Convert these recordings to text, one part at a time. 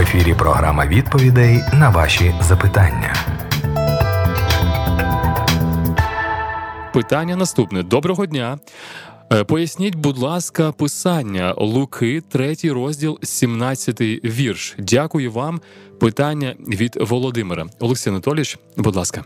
ефірі програма відповідей на ваші запитання. Питання наступне. Доброго дня. Е, поясніть, будь ласка, писання Луки, третій розділ, 17 вірш. Дякую вам. Питання від Володимира. Олексій Анатолійович, будь ласка.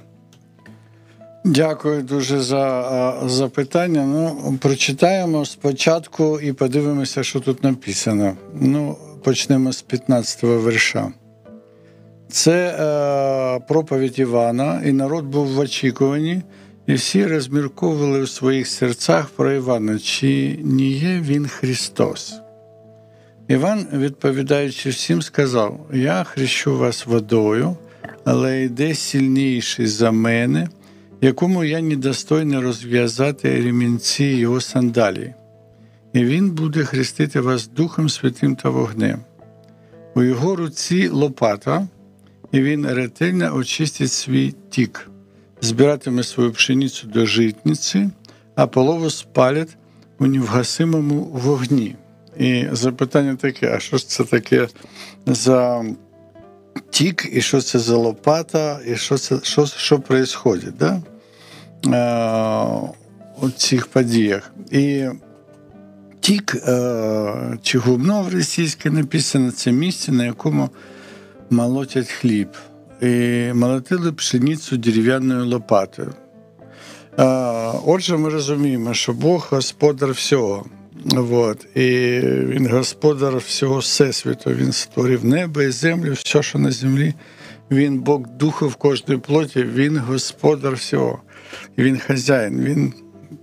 Дякую дуже за запитання. Ну, прочитаємо спочатку і подивимося, що тут написано. Ну, почнемо з 15-го верша. Це е, проповідь Івана, і народ був в очікуванні, і всі розмірковували в своїх серцях про Івана, чи не є він Христос. Іван, відповідаючи всім, сказав: Я хрещу вас водою, але йде сильніший за мене якому я недостойний розв'язати ремінці його сандалії, і він буде хрестити вас Духом Святим та вогнем. У його руці лопата, і він ретельно очистить свій тік, збиратиме свою пшеницю до житниці, а полову спалять у невгасимому вогні. І запитання таке: а що ж це таке за тік, і що це за лопата, і що це що, що происходить, да? у цих подіях. І тік е, чи в російське написано це місце, на якому молотять хліб. І молотили пшеницю дерев'яною лопатою. Отже, ми розуміємо, що Бог господар всього. Вот. І Він господар всього Всесвіту. Він створив небо і землю, все, що на землі. Він Бог духа в кожній плоті, Він господар всього. Він хазяїн, він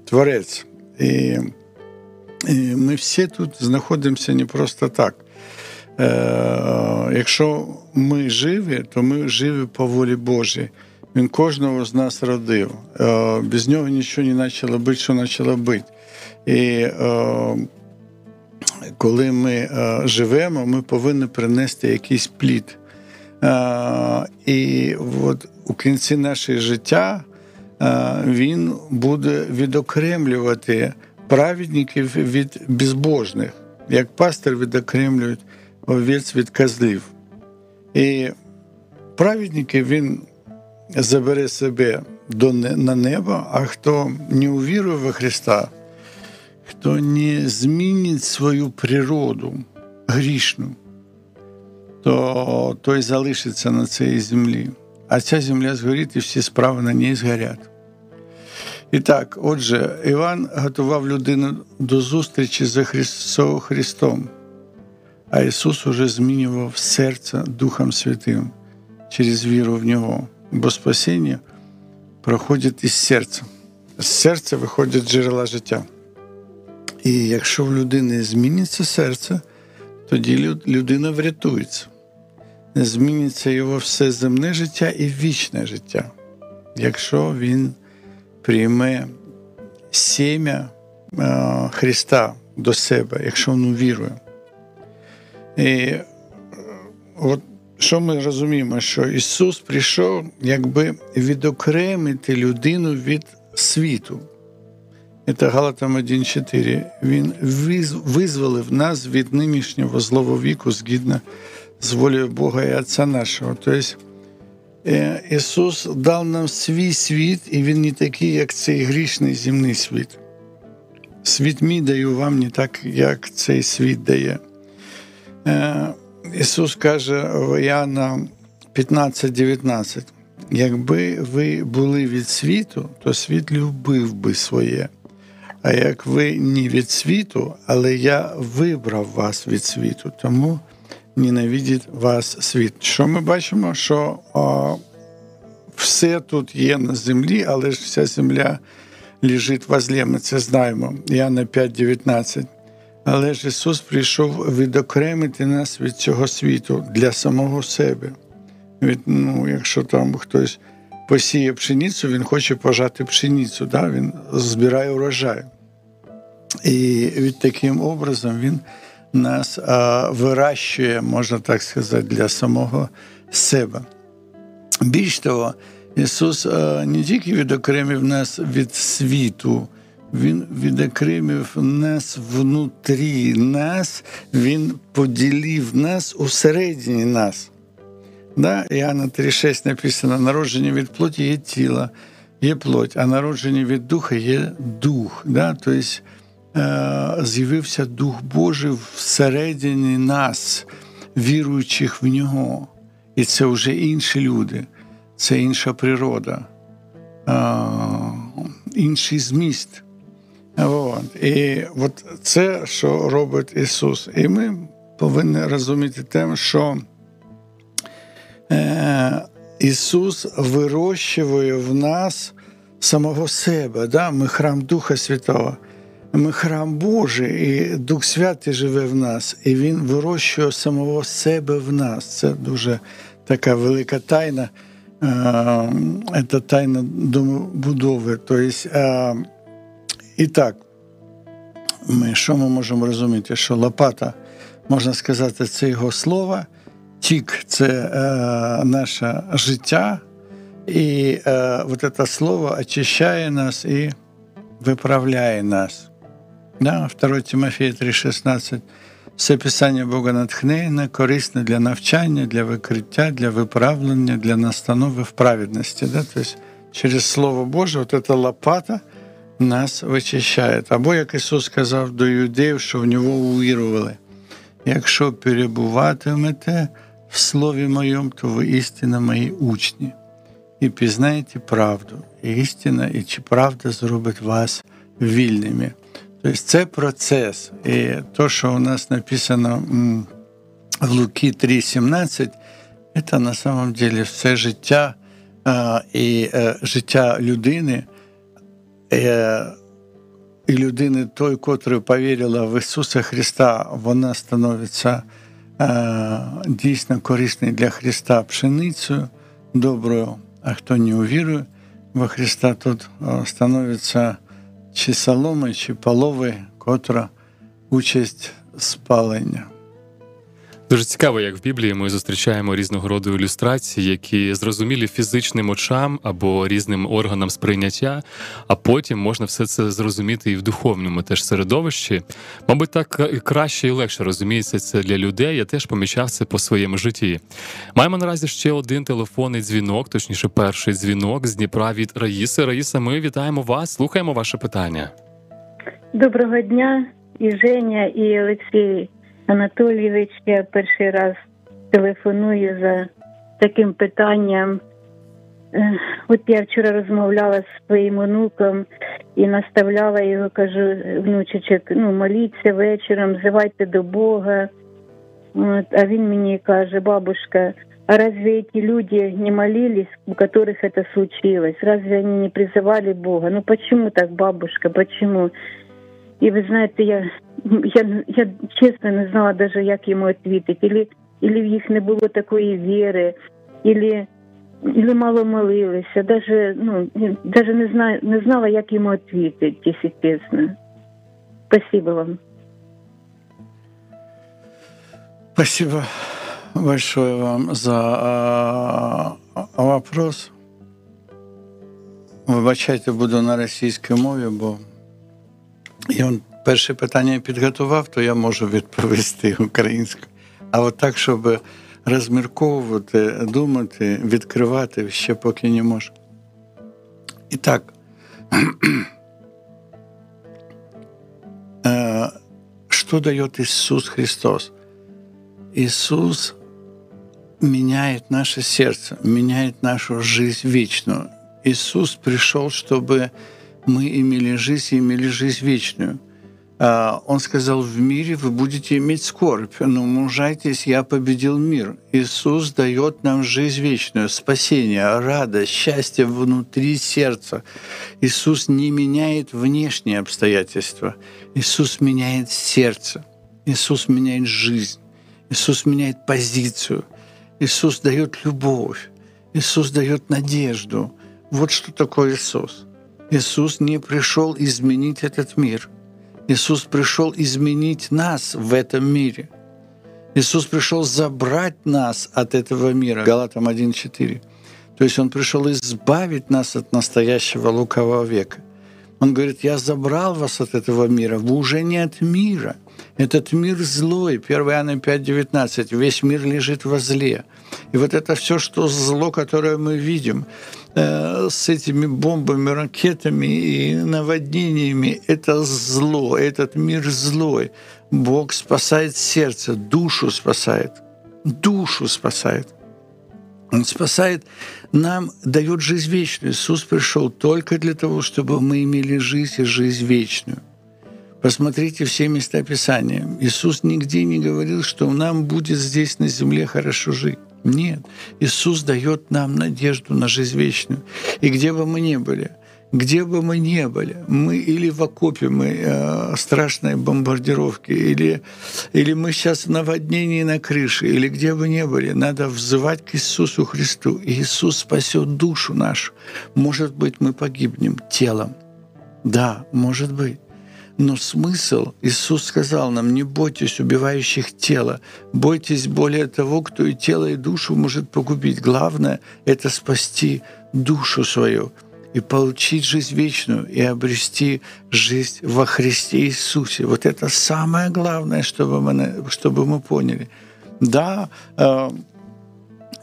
творець. І, і ми всі тут знаходимося не просто так. Е, Якщо ми живі, то ми живі по волі Божій. Він кожного з нас родив. Е, без нього нічого не почало бути, що почало бути. І е, коли ми живемо, ми повинні принести якийсь плід. І от у кінці нашого життя він буде відокремлювати праведників від безбожних, як пастор відокремлюють овець від козлів. І праведники він забере себе до, на небо, а хто не увірує во Христа, хто не змінить свою природу грішну, то той залишиться на цій землі. А ця земля згорить і всі справи на ній згорять. І так, отже, Іван готував людину до зустрічі за Христом, а Ісус уже змінював серце Духом Святим через віру в Нього, бо спасіння проходить із серця. З серця виходять джерела життя. І якщо в людини зміниться серце, тоді людина врятується. Зміниться його все земне життя і вічне життя, якщо він прийме сім'я е, Христа до себе, якщо він вірує. І е, от що ми розуміємо, що Ісус прийшов якби відокремити людину від світу. Це Галатам 1.4. Він визволив нас від нинішнього злого віку згідно з волею Бога і Отця нашого. Тобто Ісус дав нам свій світ, і Він не такий, як цей грішний земний світ. Світ мій даю вам не так, як цей світ дає. Е, Ісус каже в Іоанна 15-19, якби ви були від світу, то світ любив би своє. А як ви не від світу, але я вибрав вас від світу, тому ненавидить вас світ. Що ми бачимо? Що о, все тут є на землі, але ж вся земля лежить возле, ми це знаємо. Іоанна 5,19. Але ж Ісус прийшов відокремити нас від цього світу для самого себе. Від, ну, Якщо там хтось посіє пшеницю, він хоче пожати пшеницю, да? він збирає урожай. І від таким образом він нас вирощує, можна так сказати, для самого себе. Більш того, Ісус не тільки відокремив нас від світу, Він відокремив нас внутрі нас, Він поділив нас усередині нас. Да? Іоанна 3,6 написано: народження від плоті є тіло, є плоть, а народження від духа є дух. Да? Тобто з'явився Дух Божий всередині нас, віруючих в нього. І це вже інші люди, це інша природа, інший зміст. От. І от це, що робить Ісус. І ми повинні розуміти те, що е, Ісус вирощує в нас самого себе. Да? Ми храм Духа Святого. Ми храм Божий, і Дух Святий живе в нас, і Він вирощує самого себе в нас. Це дуже така велика тайна. Це тайна домобудови. Тобто, і так, ми, що ми можемо розуміти? Що лопата, можна сказати, це його слово, тік це наше життя, і це слово очищає нас і виправляє нас. Да, 2 Тимофея 3,16. Все писання Бога натхнене, корисне для навчання, для викриття, для виправлення, для настанови в праведності. Да? Тобто через Слово Боже, от ця лопата нас вичищає. Або, як Ісус сказав до юдеїв, що в нього увірували. Якщо перебуватимете в Слові Моєму, то ви істина мої учні, і пізнаєте правду, і істина, і чи правда зробить вас вільними. Тобто це процес. І то, що у нас написано в Луки 3,17, це на самом деле все життя і е, життя людини. Е, і людини той, котрий повірила в Ісуса Христа, вона становиться е, дійсно корисною для Христа пшеницею доброю, а хто не увірує во Христа, тут становиться чи соломи, чи полови, котра участь спалення. Дуже цікаво, як в Біблії ми зустрічаємо різного роду ілюстрації, які зрозумілі фізичним очам або різним органам сприйняття, а потім можна все це зрозуміти і в духовному теж середовищі. Мабуть, так краще і легше розуміється це для людей. Я теж помічав це по своєму житті. Маємо наразі ще один телефонний дзвінок, точніше, перший дзвінок з Дніпра від Раїси. Раїса, ми вітаємо вас, слухаємо ваше питання. Доброго дня, і Женя, і Олексій. Анатолійович, я перший раз телефоную за таким питанням. От я вчора розмовляла з своїм онуком і наставляла його, кажу, внучечок, ну, моліться вечором, взивайте до Бога. От, А він мені каже, бабушка, а разве эти люди не молились, у которых это случилось? Разве они не призывали Бога? Ну почему так, бабушка, почему? И вы знаете, я я я чесно не знала даже, як йому відповідати. Ілі, ілі в їх не було такої віри, ілі, ілі мало молилися. Даже, ну, даже не, знаю, не знала, як йому відповідати, якщо чесно. Спасибо вам. Спасибо большое вам за а, вопрос. Вибачайте, буду на російській мові, бо я перше питання підготував, то я можу відповісти українською. А от так, щоб розмірковувати, думати, відкривати ще поки не можу. І так, что дает Иисус Христос? Иисус меняет наше сердце, меняет нашу жизнь вечную. Иисус пришел, чтобы мы имели жизнь и имели жизнь вечную – а, он сказал, в мире вы будете иметь скорбь, но мужайтесь, я победил мир. Иисус дает нам жизнь вечную, спасение, радость, счастье внутри сердца. Иисус не меняет внешние обстоятельства. Иисус меняет сердце. Иисус меняет жизнь. Иисус меняет позицию. Иисус дает любовь. Иисус дает надежду. Вот что такое Иисус. Иисус не пришел изменить этот мир – Иисус пришел изменить нас в этом мире. Иисус пришел забрать нас от этого мира. Галатам 1.4. То есть Он пришел избавить нас от настоящего лукового века. Он говорит, я забрал вас от этого мира, вы уже не от мира. Этот мир злой, 1 Иоанна 5,19, весь мир лежит во зле. И вот это все, что зло, которое мы видим, с этими бомбами, ракетами и наводнениями, это зло, этот мир злой. Бог спасает сердце, душу спасает, душу спасает. Он спасает нам, дает жизнь вечную. Иисус пришел только для того, чтобы мы имели жизнь и жизнь вечную. Посмотрите все места Писания. Иисус нигде не говорил, что нам будет здесь на земле хорошо жить. Нет. Иисус дает нам надежду на жизнь вечную. И где бы мы ни были – где бы мы ни были, мы или в окопе, мы э, страшной бомбардировки, или, или мы сейчас в наводнении на крыше, или где бы ни были, надо взывать к Иисусу Христу. И Иисус спасет душу нашу. Может быть, мы погибнем телом. Да, может быть. Но смысл, Иисус сказал нам, не бойтесь убивающих тело, бойтесь более того, кто и тело, и душу может погубить. Главное — это спасти душу свою и получить жизнь вечную, и обрести жизнь во Христе Иисусе. Вот это самое главное, чтобы мы, чтобы мы поняли. Да, э,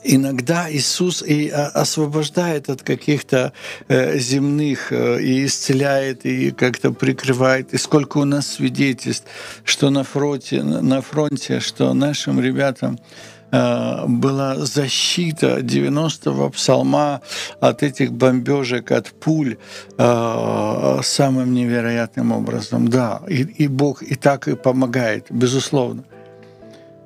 иногда Иисус и э, освобождает от каких-то э, земных и исцеляет, и как-то прикрывает. И сколько у нас свидетельств, что на фронте, на фронте что нашим ребятам Э, была защита 90-го псалма от этих бомбежек, от пуль э, самым невероятным образом. Да, и, и Бог и так и помогает, безусловно.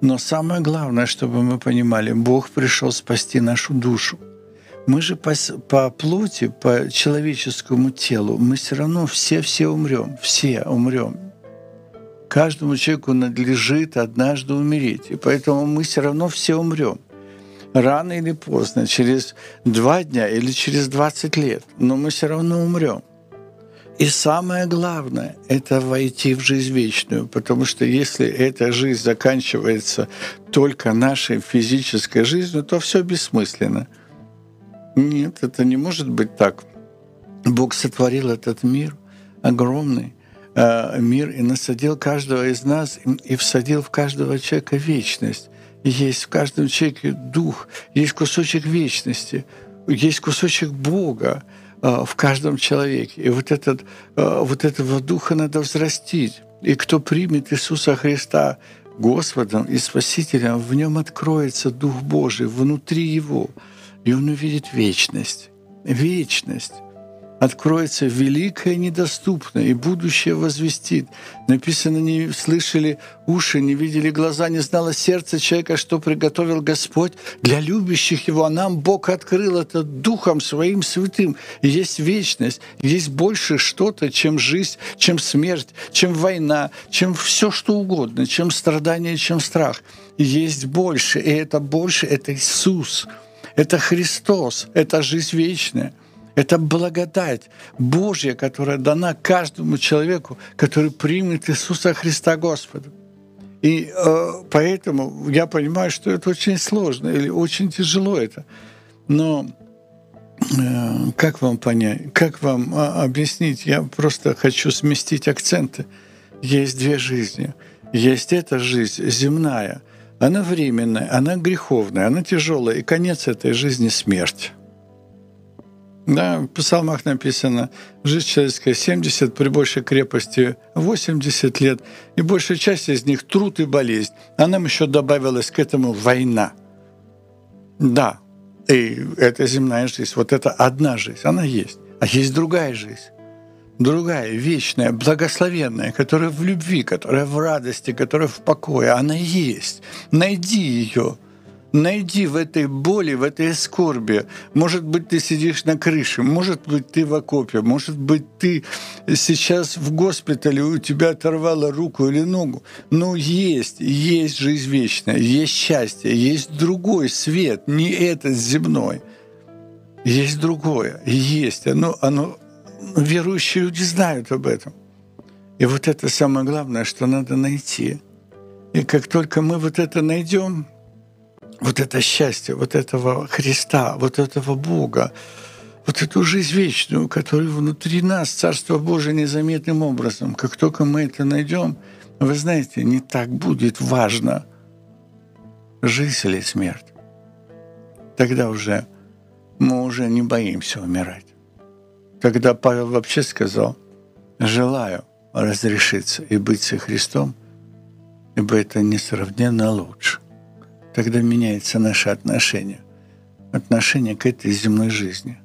Но самое главное, чтобы мы понимали, Бог пришел спасти нашу душу. Мы же по, по плоти, по человеческому телу, мы все равно все-все умрем, все умрем каждому человеку надлежит однажды умереть. И поэтому мы все равно все умрем. Рано или поздно, через два дня или через 20 лет, но мы все равно умрем. И самое главное – это войти в жизнь вечную, потому что если эта жизнь заканчивается только нашей физической жизнью, то все бессмысленно. Нет, это не может быть так. Бог сотворил этот мир огромный, Э, мир и насадил каждого из нас и всадил в каждого человека вечность. есть в каждом человеке дух, есть кусочек вечности, есть кусочек Бога в каждом человеке. И вот, этот, э, вот этого духа надо взрастить. И кто примет Иисуса Христа Господом и Спасителем, в нем откроется Дух Божий внутри его, и он увидит вечность. Вечность откроется великое недоступное, и будущее возвестит. Написано, не слышали уши, не видели глаза, не знало сердце человека, что приготовил Господь для любящих Его. А нам Бог открыл это Духом Своим Святым. Есть вечность, есть больше что-то, чем жизнь, чем смерть, чем война, чем все что угодно, чем страдание, чем страх. есть больше, и это больше — это Иисус, это Христос, это жизнь вечная. Это благодать Божья, которая дана каждому человеку, который примет Иисуса Христа Господа. И э, поэтому я понимаю, что это очень сложно или очень тяжело это. Но э, как вам понять, как вам э, объяснить? Я просто хочу сместить акценты. Есть две жизни. Есть эта жизнь земная, она временная, она греховная, она тяжелая, и конец этой жизни — смерть. Да, в псалмах написано, жизнь человеческая 70, при большей крепости 80 лет, и большая часть из них труд и болезнь. А нам еще добавилась к этому война. Да, и это земная жизнь, вот это одна жизнь, она есть. А есть другая жизнь. Другая, вечная, благословенная, которая в любви, которая в радости, которая в покое. Она есть. Найди ее – Найди в этой боли, в этой скорби. Может быть, ты сидишь на крыше, может быть, ты в окопе, может быть, ты сейчас в госпитале, у тебя оторвало руку или ногу. Но есть, есть жизнь вечная, есть счастье, есть другой свет, не этот земной. Есть другое, есть. Оно, оно, верующие люди знают об этом. И вот это самое главное, что надо найти. И как только мы вот это найдем, вот это счастье, вот этого Христа, вот этого Бога, вот эту жизнь вечную, которая внутри нас, Царство Божие, незаметным образом. Как только мы это найдем, вы знаете, не так будет важно, жизнь или смерть. Тогда уже мы уже не боимся умирать. Тогда Павел вообще сказал, желаю разрешиться и быть со Христом, ибо это несравненно лучше. Тогда меняется наше отношение. Отношение к этой земной жизни.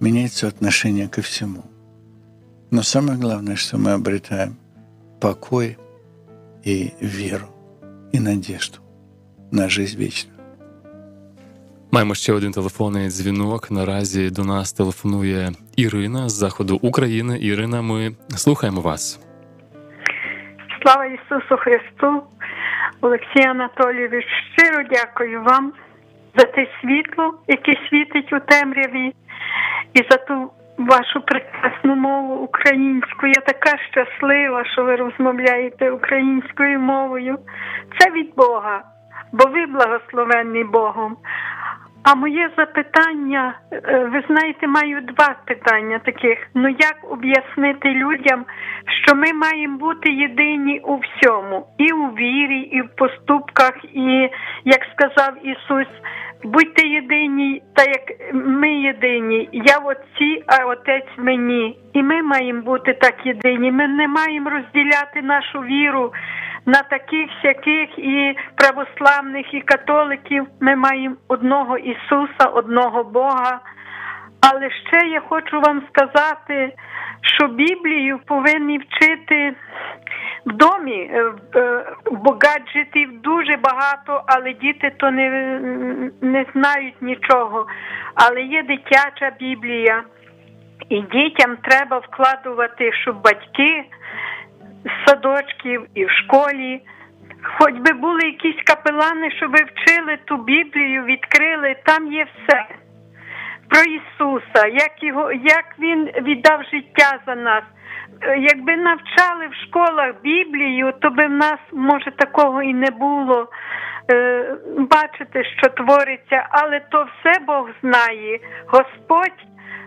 Меняется отношение ко всему. Но самое главное, что мы обретаем покой и веру, и надежду на жизнь вечную. Маємо ще один телефонний дзвінок. Наразі до нас телефонує Ірина з заходу України. Ірина, ми слухаємо вас. Слава Ісусу Христу, Олексій Анатолійович, щиро дякую вам за те світло, яке світить у темряві, і за ту вашу прекрасну мову українську. Я така щаслива, що ви розмовляєте українською мовою. Це від Бога, бо ви благословенні Богом. А моє запитання, е, ви знаєте, маю два питання таких. Ну як об'яснити людям, що ми маємо бути єдині у всьому, і у вірі, і в поступках, і як сказав Ісус, будьте єдині, та як ми єдині. Я в Отці, а Отець мені. І ми маємо бути так єдині. Ми не маємо розділяти нашу віру на таких всяких і православних, і католиків. Ми маємо одного Ісуса, одного Бога. Але ще я хочу вам сказати, що Біблію повинні вчити в домі, е, е, бо гаджетів дуже багато, але діти то не, не знають нічого. Але є дитяча Біблія, і дітям треба вкладувати, щоб батьки садочків і в школі. Хоч би були якісь капелани, щоб вчили ту Біблію, відкрили, там є все. Про Ісуса, як його, як Він віддав життя за нас. Е, Якби навчали в школах Біблію, то би в нас, може, такого і не було. Е, Бачите, що твориться, але то все Бог знає. Господь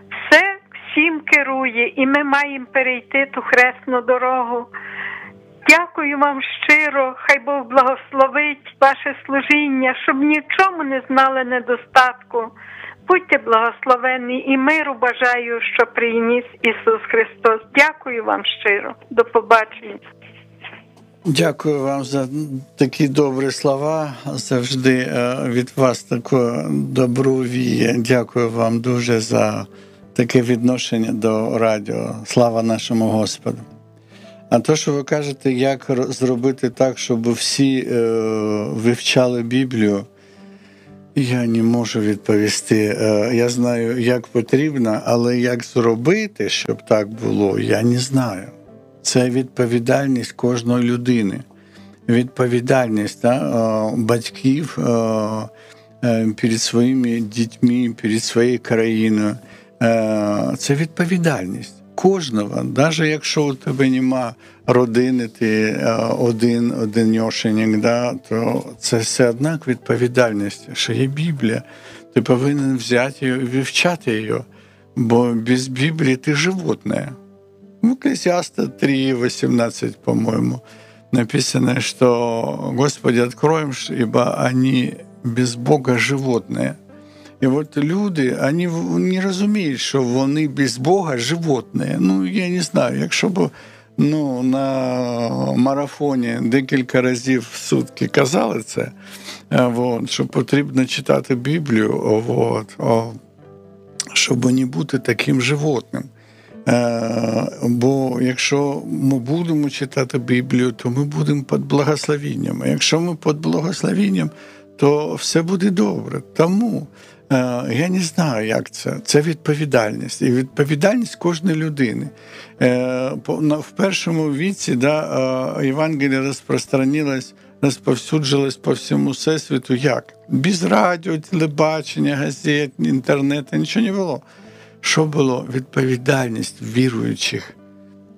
все всім керує, і ми маємо перейти ту хресну дорогу. Дякую вам щиро, хай Бог благословить ваше служіння, щоб ні в чому не знали недостатку. Будьте благословенні і миру бажаю, що приніс Ісус Христос. Дякую вам щиро. До побачення. Дякую вам за такі добрі слова. Завжди е, від вас таку добру віє. Дякую вам дуже за таке відношення до радіо. Слава нашому Господу. А то, що ви кажете, як зробити так, щоб всі е, вивчали Біблію, я не можу відповісти. Е, я знаю, як потрібно, але як зробити, щоб так було, я не знаю. Це відповідальність кожної людини. Відповідальність да, е, батьків е, е, перед своїми дітьми, перед своєю країною. Е, Це відповідальність кожного, навіть якщо у тебе нема родини, ти е, один одиньошенік, да, то це все однак відповідальність, що є Біблія. Ти повинен взяти її і вивчати її, бо без Біблії ти животне. В Экклесиаста 3.18, по-моему, написано, что «Господи, откроем, ибо они без Бога животные». І от люди вони не розуміють, що вони без Бога животні. Ну, я не знаю, якщо б ну, на марафоні декілька разів в сутки казали це, е, от, що потрібно читати Біблію, от, о, щоб не бути таким животним. Е, Бо якщо ми будемо читати Біблію, то ми будемо під благословенням. А якщо ми під благословенням, то все буде добре. Тому я не знаю, як це. Це відповідальність. І відповідальність кожної людини. Е, В першому віці да, е, Євангеліє розпространилось, розповсюджилось по всьому всесвіту. Як? Без радіо, телебачення, газет, інтернету, нічого не було. Що було? Відповідальність віруючих.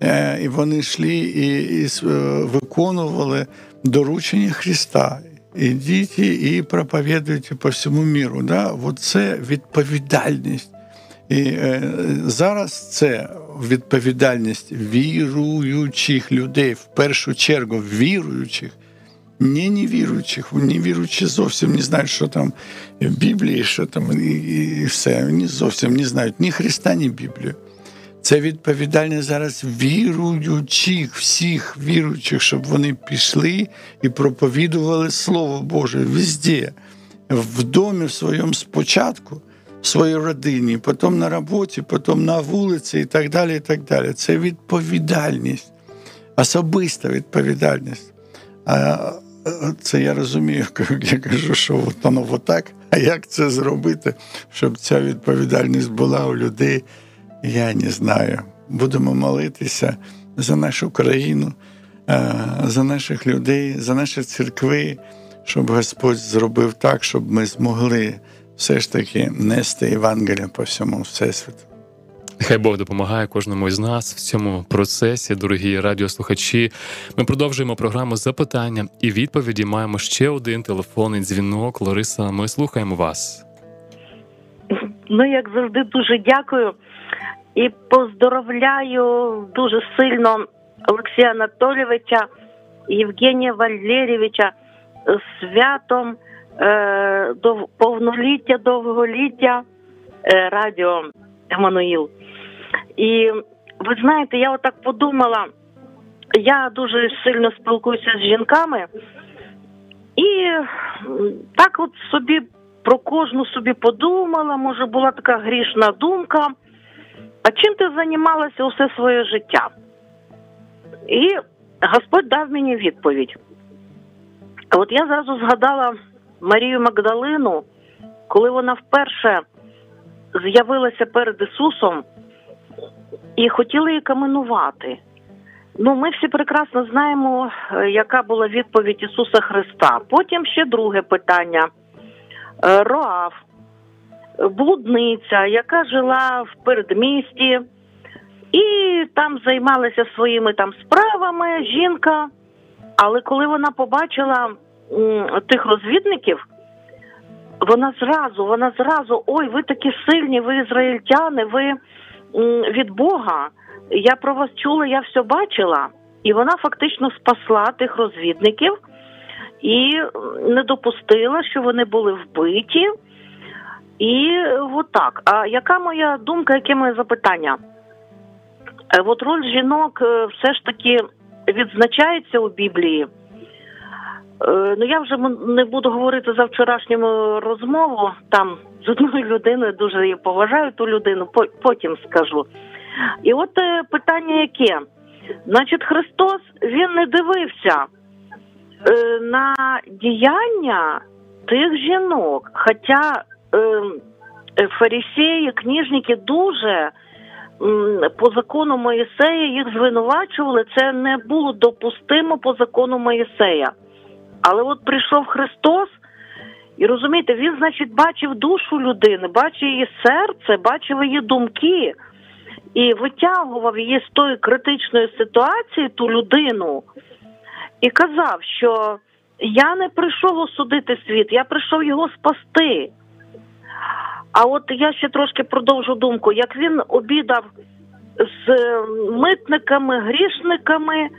Е, І вони йшли і, і е, виконували доручення Христа. Ідіть і проповідуйте по всьому міру. Да? От це відповідальність. І е, зараз це відповідальність віруючих людей, в першу чергу віруючих, не невіруючих. Невіруючі зовсім не знають, що там в Біблії, що там і, і все. Вони зовсім не знають ні Христа, ні Біблію. Це відповідальність зараз віруючих, всіх віруючих, щоб вони пішли і проповідували Слово Боже везде, в домі в своєму спочатку, в своїй родині, потім на роботі, потім на вулиці і так далі. і так далі. Це відповідальність, особиста відповідальність. А це я розумію, я кажу, що воно отак. А як це зробити, щоб ця відповідальність була у людей? Я не знаю. Будемо молитися за нашу країну, е, за наших людей, за наші церкви, щоб Господь зробив так, щоб ми змогли все ж таки нести Євангелія по всьому всесвіту. Хай Бог допомагає кожному із нас в цьому процесі, дорогі радіослухачі. Ми продовжуємо програму запитання і відповіді. Маємо ще один телефонний дзвінок. Лариса, ми слухаємо вас. Ну, як завжди, дуже дякую і поздоровляю дуже сильно Олексія Анатолійовича Євгенія Валерійовича святом е, повноліття, довголіття е, радіо Еммануїл. І ви знаєте, я отак подумала, я дуже сильно спілкуюся з жінками, і так от собі про кожну собі подумала, може була така грішна думка. А чим ти займалася усе своє життя? І Господь дав мені відповідь. От я зразу згадала Марію Магдалину, коли вона вперше з'явилася перед Ісусом і хотіли її каменувати. Ну, ми всі прекрасно знаємо, е, яка була відповідь Ісуса Христа. Потім ще друге питання: е, Роав, блудниця, яка жила в передмісті, і там займалася своїми там справами жінка. Але коли вона побачила тих розвідників, вона зразу, вона зразу, ой, ви такі сильні, ви ізраїльтяни, ви від Бога. Я про вас чула, я все бачила. І вона фактично спасла тих розвідників і не допустила, що вони були вбиті. І отак. А яка моя думка, яке моє запитання? Е, от роль жінок е, все ж таки відзначається у Біблії. Е, ну я вже не буду говорити за вчорашню розмову. Там з одною людиною дуже її поважаю ту людину, потім скажу. І от питання яке? Значить, Христос він не дивився на діяння тих жінок, хоча фарисеї, книжники дуже по закону Моїсея їх звинувачували. Це не було допустимо по закону Моїсея. Але от прийшов Христос, і розумієте, він, значить, бачив душу людини, бачив її серце, бачив її думки і витягував її з тої критичної ситуації, ту людину, і казав, що я не прийшов осудити світ, я прийшов його спасти. А от я ще трошки продовжу думку, як він обідав з е, митниками, грішниками,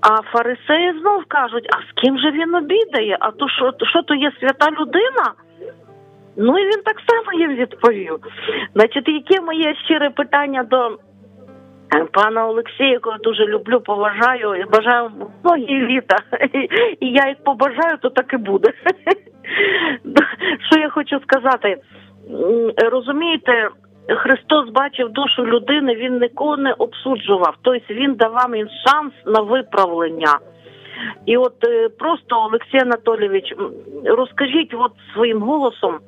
а фарисеї знов кажуть, а з ким же він обідає? А то що, що то є свята людина? Ну і він так само їм відповів. Значить, яке моє щире питання до пана Олексія, якого дуже люблю, поважаю і бажаю многі літа. І я як побажаю, то так і буде. Що я хочу сказати? розумієте, Христос бачив душу людини, він нікого не обсуджував, тобто він давав їм шанс на виправлення. І от е, просто Олексій Анатолійович, розкажіть от своїм голосом,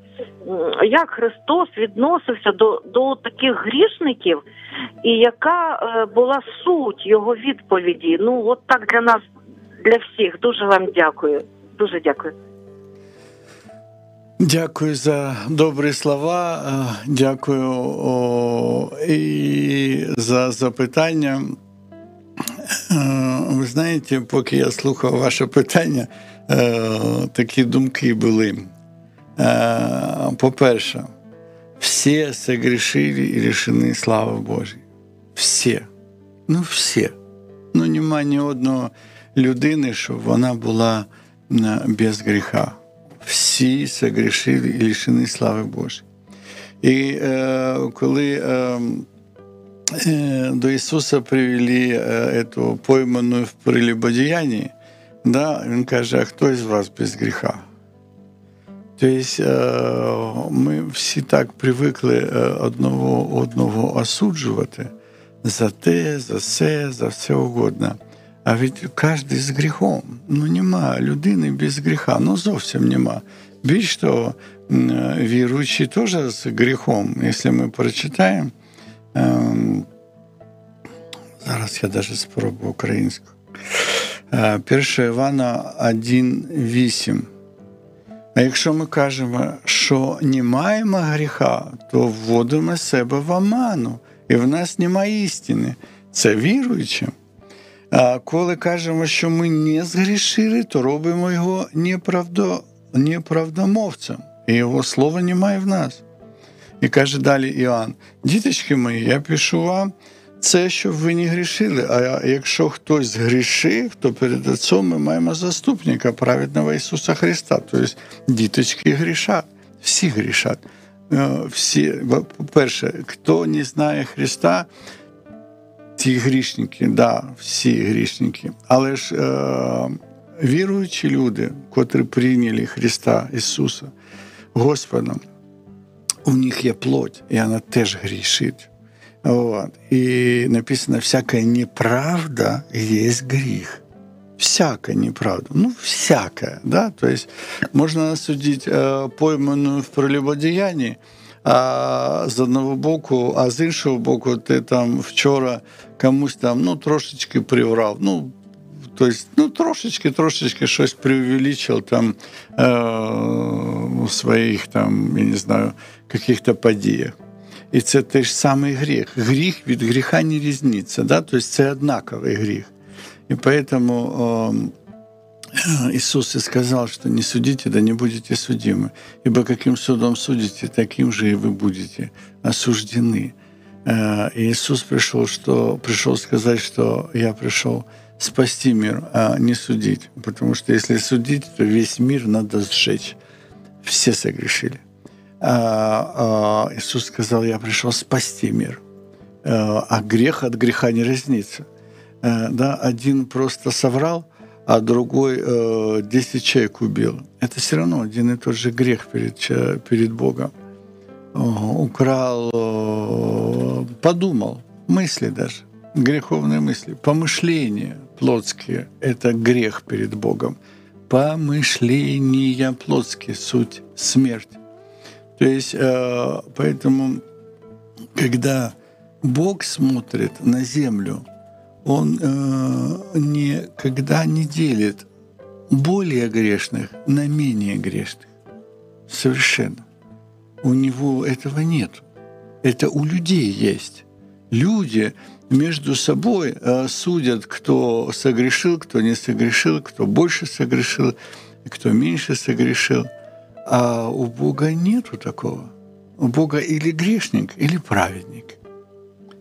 як Христос відносився до до таких грішників, і яка е, була суть його відповіді? Ну, от так для нас, для всіх. Дуже вам дякую. Дуже дякую. Дякую за добрі слова, е, дякую о, і за запитання. Е, ви знаєте, поки я слухав ваше питання, такі думки були. По-перше, все согрешили и лишены славы Божьей. Все. Ну, все. Ну, нема ні одного людини, щоб вона була без гріха. Всі согрешили і лишені слави Божої. І е, коли е, е, до Ісуса привели е, эту пойману в прелюбодіянні, да, Він каже, а хто із вас без гріха? Тобто ми всі так привикли одного одного осуджувати за те, за все, за все угодно. А ведь кожен з гріхом. Ну нема людини без гріха, ну зовсім нема. Більш того, віруючі теж з гріхом, якщо ми прочитаємо, зараз я навіть спробую українську. 1 Івана 1,8. А якщо ми кажемо, що не маємо гріха, то вводимо себе в оману, і в нас немає істини. Це віруючим. А коли кажемо, що ми не згрішили, то робимо його неправдо, неправдомовцем, і його слова немає в нас. І каже далі Іоанн: діточки мої, я пишу вам це, щоб ви не грішили. А якщо хтось згрішив, то перед Отцом ми маємо заступника праведного Ісуса Христа. Тобто діточки грішать, всі грішать. Е, всі, По-перше, хто не знає Христа, ті грішники, да, всі грішники. Але ж е, віруючі люди, котрі прийняли Христа Ісуса Господом, у них є плоть, і вона теж грішить. Вот. И написано, всякая неправда есть грех. Всякая неправда. Ну, всякая, да. То есть можно осудить э, пойманную в прелюбодіянні, а з одного боку, а з іншого боку, ти там вчора комусь там ну, трошечки приврав. Ну, то есть, ну, трошечки, трошечки щось преувеличил там э, у своїх там, я не знаю, каких-то подіях. І це той ж самий гріх. Гріх від гріха не різниця. Да? Тобто це однаковий гріх. І поэтому о, Иисус и сказал, что не судите, да не будете судимы. Ибо каким судом судите, таким же и вы будете осуждены. И Иисус пришел, что, пришел сказать, что я пришел спасти мир, а не судить. Потому что если судить, то весь мир надо сжечь. Все согрешили. А, а, Иисус сказал, я пришел спасти мир. Э, а грех от греха не разнится. Э, да, один просто соврал, а другой э, 10 человек убил. Это все равно один и тот же грех перед, перед Богом. Украл, подумал, мысли даже, греховные мысли, помышления плотские – это грех перед Богом. Помышления плотские – суть смерть. То есть, э, поэтому, когда Бог смотрит на землю, Он э, никогда не делит более грешных на менее грешных. Совершенно. У него этого нет. Это у людей есть. Люди между собой э, судят, кто согрешил, кто не согрешил, кто больше согрешил, кто меньше согрешил – а у Бога нету такого. У Бога или грешник, или праведник.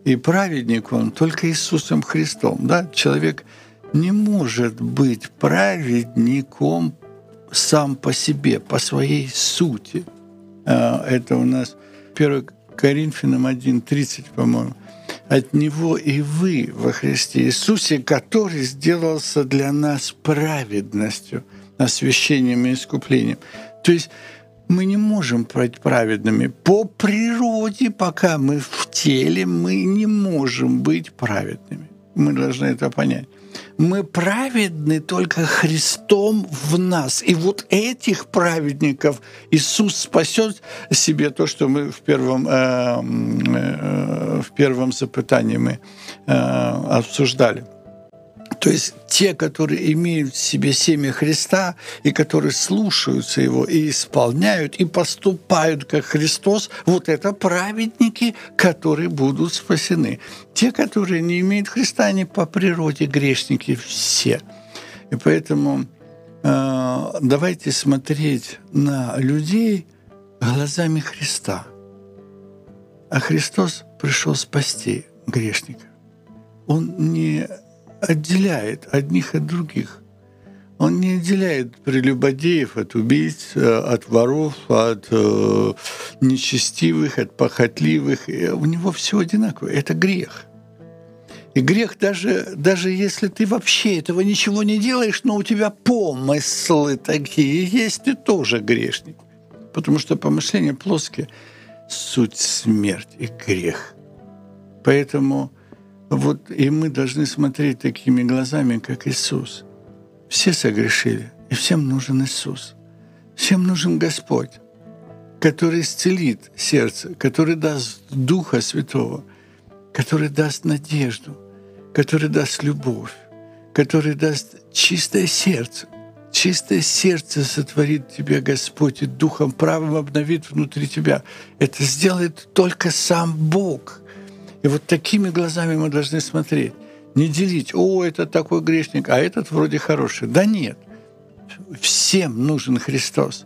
И праведник он только Иисусом Христом. Да? Человек не может быть праведником сам по себе, по своей сути. А, это у нас 1 Коринфянам 1.30, по-моему. От Него и вы во Христе Иисусе, который сделался для нас праведностью, освящением и искуплением. То есть мы не можем быть праведными. По природе, пока мы в теле, мы не можем быть праведными. Мы должны это понять. Мы праведны только Христом в нас. И вот этих праведников Иисус спасет себе то, что мы в первом, э, э, в первом запытании мы э, обсуждали – то есть те, которые имеют в себе семя Христа и которые слушаются Его и исполняют, и поступают как Христос, вот это праведники, которые будут спасены. Те, которые не имеют Христа, они по природе грешники все. И поэтому э, давайте смотреть на людей глазами Христа. А Христос пришел спасти грешника. Он не отделяет одних от других. Он не отделяет прелюбодеев от убийц, э, от воров, от э, нечестивых, от похотливых. У него все одинаково. Это грех. И грех даже, даже если ты вообще этого ничего не делаешь, но у тебя помыслы такие есть, ты тоже грешник. Потому что помышления плоские – суть смерть и грех. Поэтому вот и мы должны смотреть такими глазами, как Иисус. Все согрешили, и всем нужен Иисус. Всем нужен Господь, который исцелит сердце, который даст Духа Святого, который даст надежду – который даст любовь, который даст чистое сердце. Чистое сердце сотворит тебя Господь и Духом правым обновит внутри тебя. Это сделает только сам Бог. И вот такими глазами мы должны смотреть. Не делить, о, это такой грешник, а этот вроде хороший. Да нет. Всем нужен Христос.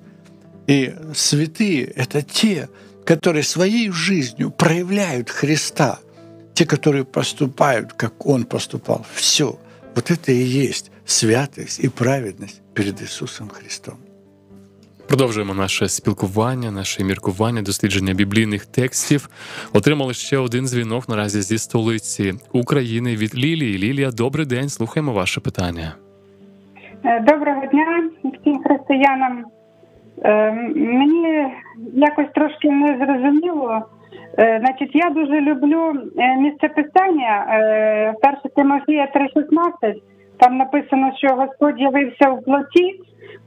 И святые — это те, которые своей жизнью проявляют Христа — те, которые поступают, как Он поступал. Все. Вот это и есть святость і праведність перед Ісусом Христом. Продовжуємо наше спілкування, наше міркування, дослідження біблійних текстів. Отримали ще один дзвінок наразі зі столиці України від Лілії. Лілія, добрий день. Слухаємо ваше питання. Е, доброго дня всім християнам. Е, мені якось трошки не зрозуміло. Е, значить, я дуже люблю місце писання 1 е, Тимофія 3,16. Там написано, що Господь явився в плоті.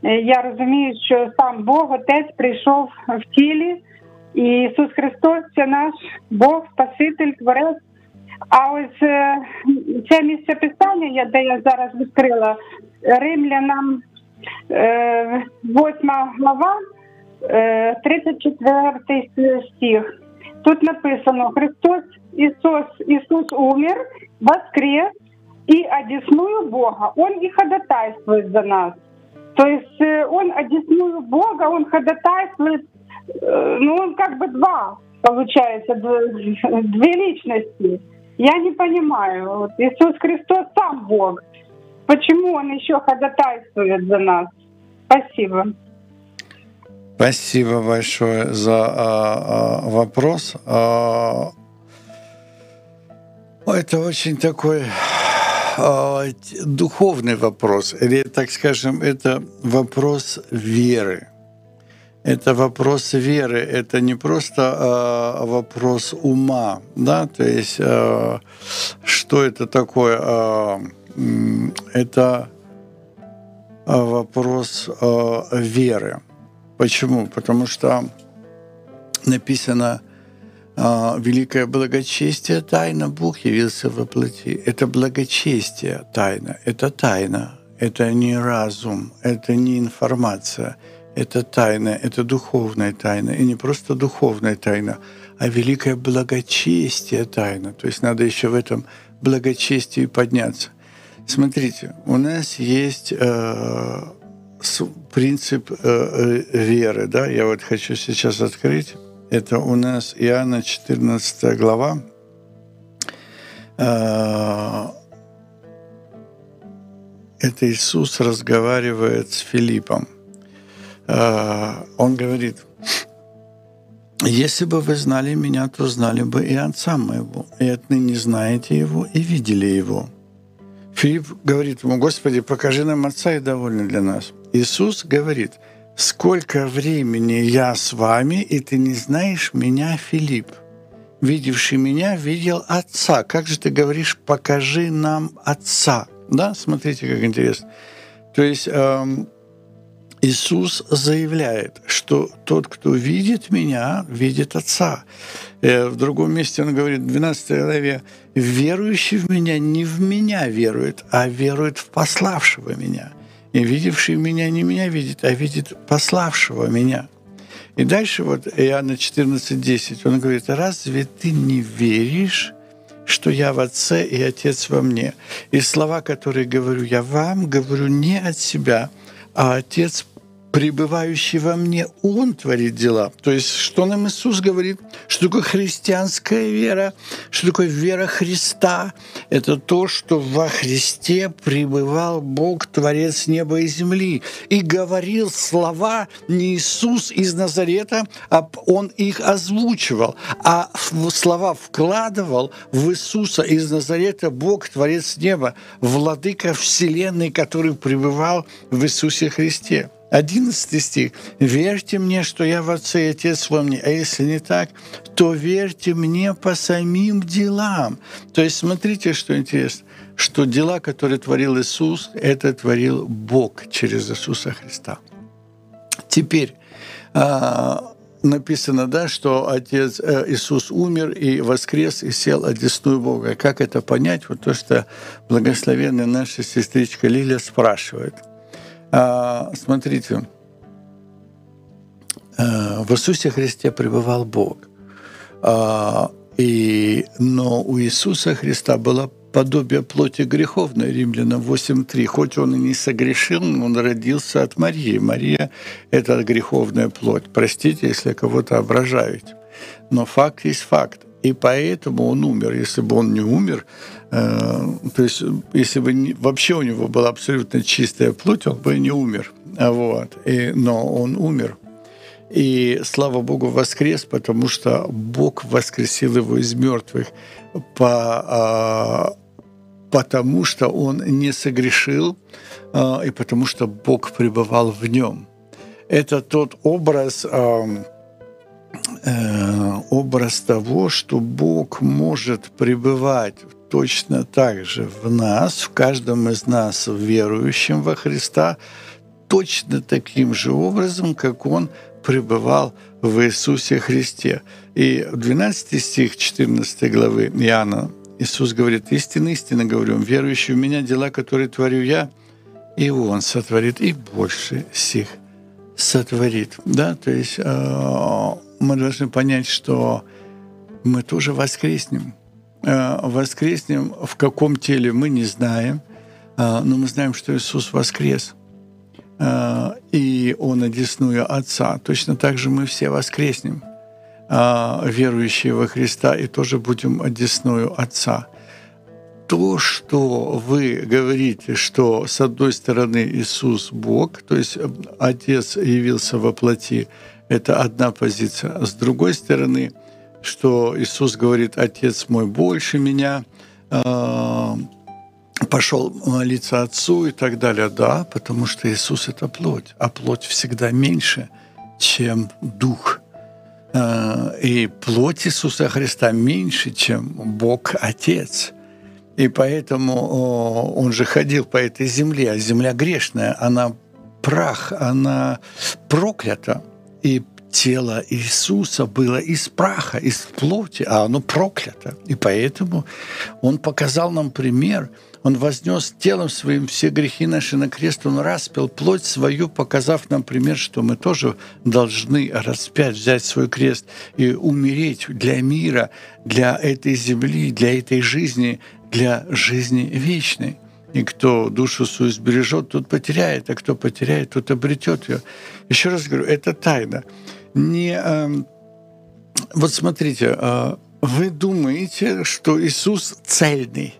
Я розумію, що сам Бог, Отець, прийшов в тілі, і Ісус Христос це наш Бог, Спаситель, Творець. А ось це місце писання, де я зараз відкрила римлянам 8 глава, 34 стих. Тут написано Христос Иисус, Иисус умер, воскрес и одесную Бога. Он и ходатайствует за нас. То есть э, он одесную Бога, он ходатайствует, э, ну он как бы два, получается, две личности. Я не понимаю. Вот Иисус Христос сам Бог. Почему он еще ходатайствует за нас? Спасибо. Спасибо большое за а, а, вопрос. А, это очень такой духовный вопрос, или, так скажем, это вопрос веры. Это вопрос веры, это не просто а, вопрос ума, да, то есть а, что это такое? А, это вопрос а, веры. Почему? Потому что написано а, «Великое благочестие тайна, Бог явился во плоти». Это благочестие тайна, это тайна, это не разум, это не информация, это тайна, это духовная тайна. И не просто духовная тайна, а великое благочестие тайна. То есть надо еще в этом благочестии подняться. Смотрите, у нас есть э, принцип э, э, веры, да, я вот хочу сейчас открыть. Это у нас Иоанна 14 глава. Э, это Иисус разговаривает с Филиппом. Он говорит, если бы вы знали меня, то знали бы и Отца моего, и отныне знаете Его и видели Его. Филипп говорит ему, Господи, покажи нам Отца и довольны для нас. Иисус говорит, «Сколько времени я с вами, и ты не знаешь меня, Филипп? Видевший меня, видел Отца. Как же ты говоришь, покажи нам Отца?» Да, смотрите, как интересно. То есть эм, Иисус заявляет, что тот, кто видит меня, видит Отца. Э, в другом месте он говорит, в 12 главе, «Верующий в меня не в меня верует, а верует в пославшего меня». И видевший меня не меня видит, а видит пославшего меня. И дальше вот Иоанна 14.10, он говорит, разве ты не веришь, что я в Отце и Отец во мне? И слова, которые говорю я вам, говорю не от себя, а Отец пребывающий во мне, Он творит дела. То есть, что нам Иисус говорит? Что такое христианская вера? Что такое вера Христа? Это то, что во Христе пребывал Бог, Творец неба и земли, и говорил слова не Иисус из Назарета, а Он их озвучивал, а слова вкладывал в Иисуса из Назарета Бог, Творец неба, Владыка Вселенной, который пребывал в Иисусе Христе. 11 стих. «Верьте мне, что я в Отце и Отец во мне, а если не так, то верьте мне по самим делам». То есть смотрите, что интересно, что дела, которые творил Иисус, это творил Бог через Иисуса Христа. Теперь а, написано, да, что Отец э, Иисус умер и воскрес и сел одесную Бога. Как это понять? Вот то, что благословенная наша сестричка Лилия спрашивает – смотрите, э, в Иисусе Христе пребывал Бог. А, и, но у Иисуса Христа было подобие плоти греховной, Римлянам 8.3. Хоть он и не согрешил, он родился от Марии. Мария – это греховная плоть. Простите, если кого-то ображаете. Но факт есть факт. И поэтому он умер. Если бы он не умер, э, то есть если бы не, вообще у него была абсолютно чистая плоть, он бы не умер. Вот. И, но он умер. И слава Богу воскрес, потому что Бог воскресил его из мертвых, по, а, потому что он не согрешил, а, и потому что Бог пребывал в нем. Это тот образ, а, Э, образ того, что Бог может пребывать точно так же в нас, в каждом из нас, верующим во Христа, точно таким же образом, как Он пребывал в Иисусе Христе. И в 12 стих 14 главы Иоанна Иисус говорит, «Истинно, истинно говорю, верующий в Меня дела, которые творю Я, и Он сотворит, и больше сих сотворит». Да, то есть э, мы должны понять, что мы тоже воскреснем. Э, воскреснем в каком теле мы не знаем, э, но мы знаем, что Иисус воскрес. Э, и Он одесную Отца. Точно так же мы все воскреснем, верующие во Христа, и тоже будем одесную Отца. То, что вы говорите, что с одной стороны Иисус Бог, то есть Отец явился во плоти, это одна позиция. С другой стороны, что Иисус говорит, Отец мой больше меня, а, пошел молиться Отцу и так далее. Да, потому что Иисус — это плоть, а плоть всегда меньше, чем Дух. А, и плоть Иисуса Христа меньше, чем Бог Отец. И поэтому он же ходил по этой земле, а земля грешная, она прах, она проклята и тело Иисуса было из праха, из плоти, а оно проклято. И поэтому Он показал нам пример. Он вознес телом своим все грехи наши на крест, Он распил плоть свою, показав нам пример, что мы тоже должны распять, взять свой крест и умереть для мира, для этой земли, для этой жизни, для жизни вечной. И кто душу свою сбережет, тот потеряет, а кто потеряет, тот обретет ее. Еще раз говорю, это тайна. Не, э, вот смотрите, э, вы думаете, что Иисус цельный.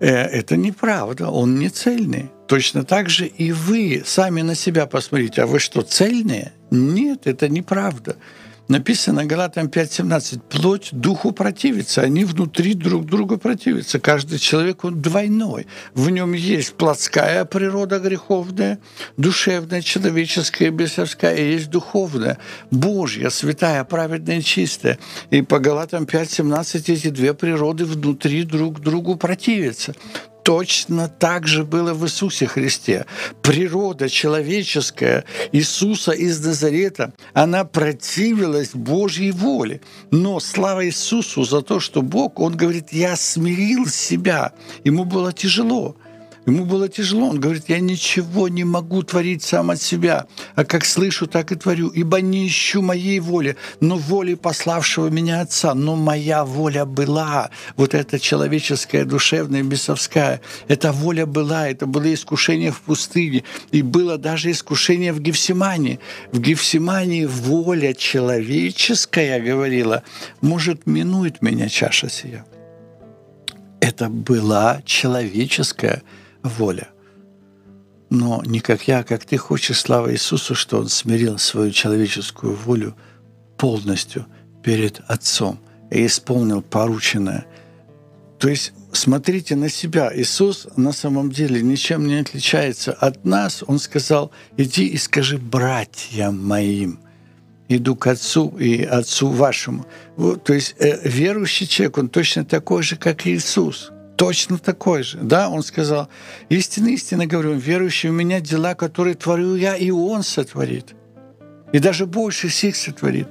Э, это неправда, Он не цельный. Точно так же и вы сами на себя посмотрите. А вы что, цельные? Нет, это неправда. Написано Галатам 5.17, плоть духу противится, они внутри друг друга противятся. Каждый человек, он двойной. В нем есть плотская природа греховная, душевная, человеческая, бесовская, и есть духовная, Божья, святая, праведная, чистая. И по Галатам 5.17 эти две природы внутри друг другу противятся точно так же было в Иисусе Христе. Природа человеческая Иисуса из Назарета, она противилась Божьей воле. Но слава Иисусу за то, что Бог, Он говорит, я смирил себя. Ему было тяжело. Ему было тяжело. Он говорит, я ничего не могу творить сам от себя, а как слышу, так и творю. Ибо не ищу моей воли, но воли пославшего меня Отца. Но моя воля была, вот эта человеческая, душевная, бесовская, эта воля была, это было искушение в пустыне, и было даже искушение в Гефсимане. В Гефсимане воля человеческая, говорила, может, минует меня чаша сия. Это была человеческая воля. Но не как я, а как ты хочешь, слава Иисусу, что Он смирил свою человеческую волю полностью перед Отцом и исполнил порученное. То есть смотрите на себя. Иисус на самом деле ничем не отличается от нас. Он сказал, иди и скажи братьям моим. Иду к Отцу и Отцу вашему. То есть э, верующий человек, он точно такой же, как Иисус точно такой же. Да, он сказал, истинно, истинно говорю, верующий у меня дела, которые творю я, и он сотворит. И даже больше всех сотворит.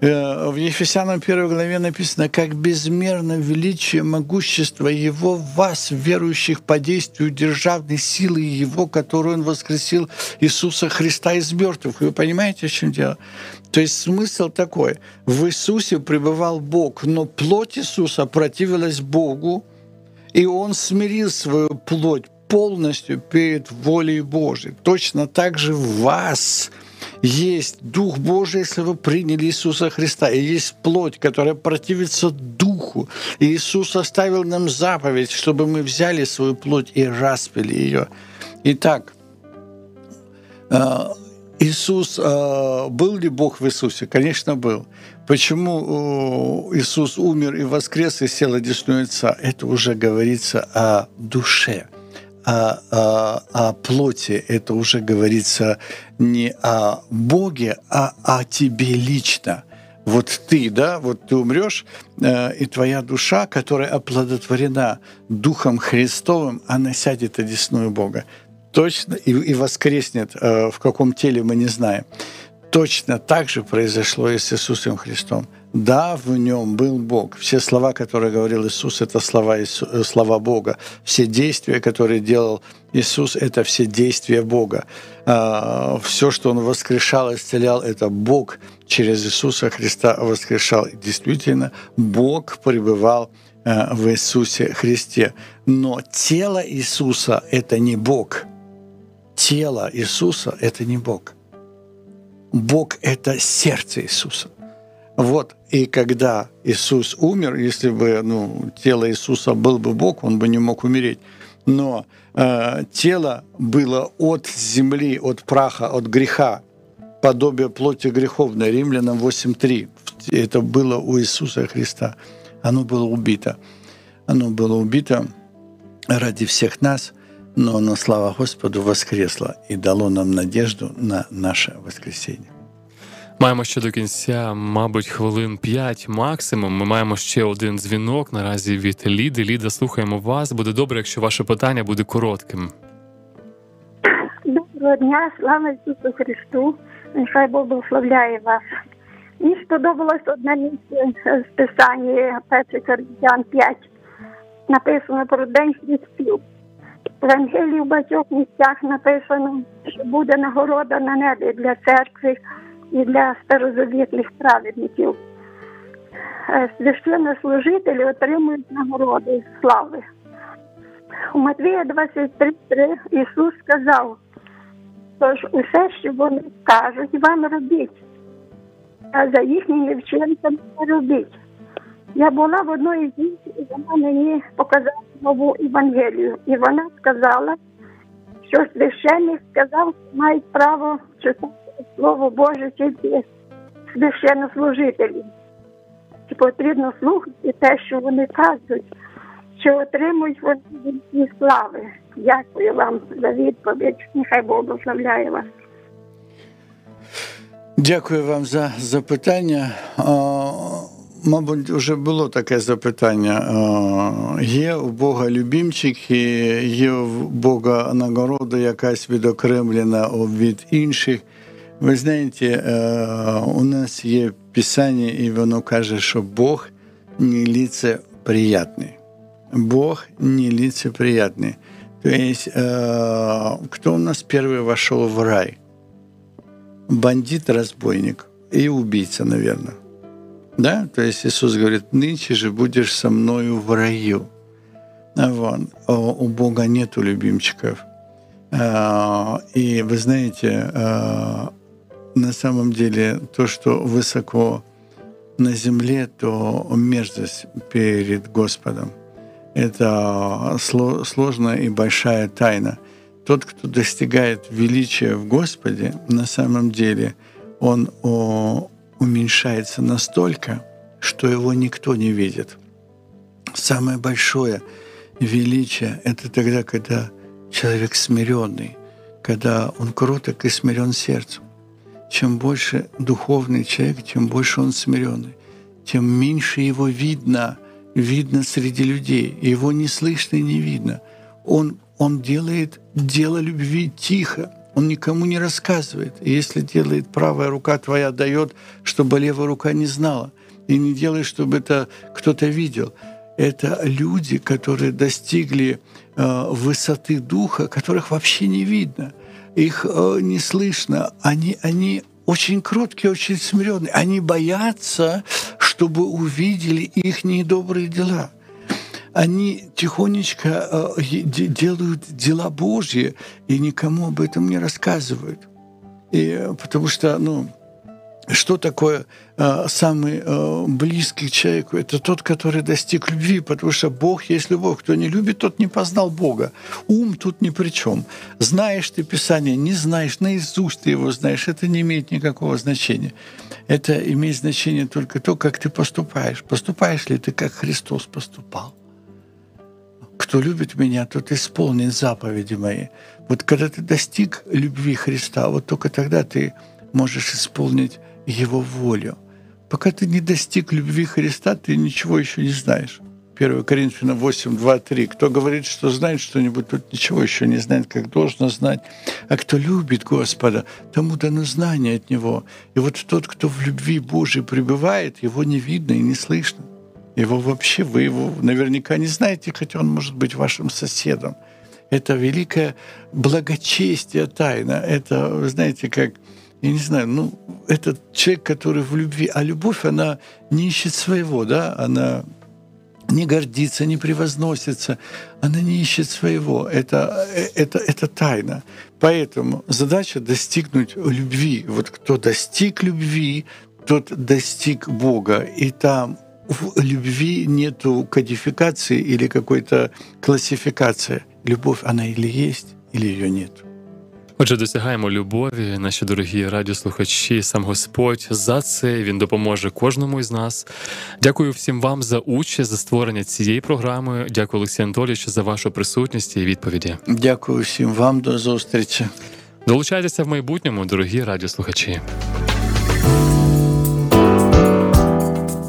Э, в Ефесянам 1 главе написано, как безмерно величие, могущество Его в вас, верующих по действию державной силы Его, которую Он воскресил Иисуса Христа из мертвых. Вы понимаете, о чем дело? То есть смысл такой. В Иисусе пребывал Бог, но плоть Иисуса противилась Богу, и он смирил свою плоть полностью перед волей Божией. Точно так же в вас есть Дух Божий, если вы приняли Иисуса Христа, и есть плоть, которая противится Духу. И Иисус оставил нам заповедь, чтобы мы взяли свою плоть и распили ее. Итак, э, Иисус, э, был ли Бог в Иисусе? Конечно, был. Почему Иисус умер и воскрес и сел одесную Отца? Это уже говорится о душе, о, о, о плоти. Это уже говорится не о Боге, а о тебе лично. Вот ты, да, вот ты умрешь, э, и твоя душа, которая оплодотворена Духом Христовым, она сядет одесную Бога. Точно, и, и воскреснет, э, в каком теле мы не знаем. Точно так же произошло и с Иисусом Христом. Да, в нем был Бог. Все слова, которые говорил Иисус, это слова, Иису, слова Бога. Все действия, которые делал Иисус, это все действия Бога. А, все, что Он воскрешал, исцелял, это Бог через Иисуса Христа воскрешал. И действительно, Бог пребывал а, в Иисусе Христе. Но тело Иисуса — это не Бог. Тело Иисуса — это не Бог. Бог — это сердце Иисуса. Вот, и когда Иисус умер, если бы ну, тело Иисуса был бы Бог, он бы не мог умереть. Но э, тело было от земли, от праха, от греха, подобие плоти греховной. Римлянам 8.3. Это было у Иисуса Христа. Оно было убито. Оно было убито ради всех нас, но оно, слава Господу, воскресло и дало нам надежду на наше воскресение. Маємо ще до кінця, мабуть, хвилин 5 максимум. Ми маємо ще один дзвінок наразі від Ліди. Ліда, слухаємо вас. Буде добре, якщо ваше питання буде коротким. Доброго дня, слава Ісусу Христу. Нехай Бог благословляє вас. Мені сподобалось одне місце з Писання 1 Коринтян 5. Написано про День Христів. В Евангелії в багатьох місцях написано, що буде нагорода на небі для церкви і для старозавітних праведників. Священнослужителі отримують нагороди слави. У Матвія 23.3 Ісус сказав, тож усе, що вони скажуть, вам робіть, а за їхніми вчинками не робіть. Я була в одної жінки, і вона мені показала нову Євангелію. І вона сказала, що священник сказав, мають право читати Слово Боже тільки священнослужителі. І потрібно слухати те, що вони кажуть, що отримують вони слави. Дякую вам за відповідь. Нехай Бог благословляє вас. Дякую вам за запитання. Мабуть, вже було таке запитання. Є у Бога любімчик, і є у Бога нагорода якась відокремлена від інших. Ви знаєте, у нас є Писання, і воно каже, що Бог не лицеприятний. Бог не лицеприятный. То есть, э, кто у нас первый вошел в рай? Бандит, разбойник и убийца, наверное. Да? То есть Иисус говорит, нынче же будешь со мною в раю. А вот. У Бога нету любимчиков. А, и вы знаете, а, на самом деле то, что высоко на земле, то мерзость перед Господом. Это сложная и большая тайна. Тот, кто достигает величия в Господе, на самом деле он уменьшается настолько, что его никто не видит. Самое большое величие — это тогда, когда человек смиренный, когда он кроток и смирен сердцем. Чем больше духовный человек, тем больше он смиренный, тем меньше его видно, видно среди людей, его не слышно и не видно. Он, он делает дело любви тихо, он никому не рассказывает. И если делает правая рука твоя, дает, чтобы левая рука не знала. И не делай, чтобы это кто-то видел. Это люди, которые достигли Э, высоты духа, которых вообще не видно, их э, не слышно. Они, они очень кроткие, очень смиренные. Они боятся, чтобы увидели их недобрые дела. Они тихонечко э, делают дела Божьи и никому об этом не рассказывают. И, потому что, ну, что такое э, самый э, близкий человеку? Это тот, который достиг любви, потому что Бог есть любовь. Кто не любит, тот не познал Бога. Ум тут ни при чем. Знаешь ты Писание, не знаешь, наизусть ты его знаешь, это не имеет никакого значения. Это имеет значение только то, как ты поступаешь. Поступаешь ли ты, как Христос поступал? Кто любит меня, тот исполнит заповеди мои. Вот когда ты достиг любви Христа, вот только тогда ты можешь исполнить его волю. Пока ты не достиг любви Христа, ты ничего еще не знаешь. 1 Коринфянам 8, 2, 3. Кто говорит, что знает что-нибудь, тот ничего еще не знает, как должно знать. А кто любит Господа, тому дано знание от Него. И вот тот, кто в любви Божией пребывает, его не видно и не слышно. Его вообще, вы его наверняка не знаете, хотя он может быть вашим соседом. Это великое благочестие тайна. Это, знаете, как я не знаю, ну, этот человек, который в любви, а любовь, она не ищет своего, да, она не гордится, не превозносится, она не ищет своего. Это, это, это тайна. Поэтому задача достигнуть любви. Вот кто достиг любви, тот достиг Бога. И там в любви нету кодификации или какой-то классификации. Любовь, она или есть, или ее нет. Отже, досягаємо любові, наші дорогі радіослухачі, сам Господь за це він допоможе кожному із нас. Дякую всім вам за участь, за створення цієї програми. Дякую, Олексій Анатолійович, за вашу присутність і відповіді. Дякую всім вам до зустрічі. Долучайтеся в майбутньому, дорогі радіослухачі.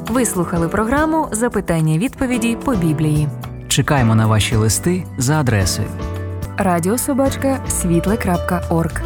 Ви слухали програму Запитання відповіді по біблії. Чекаємо на ваші листи за адресою радіособачка світле.орг.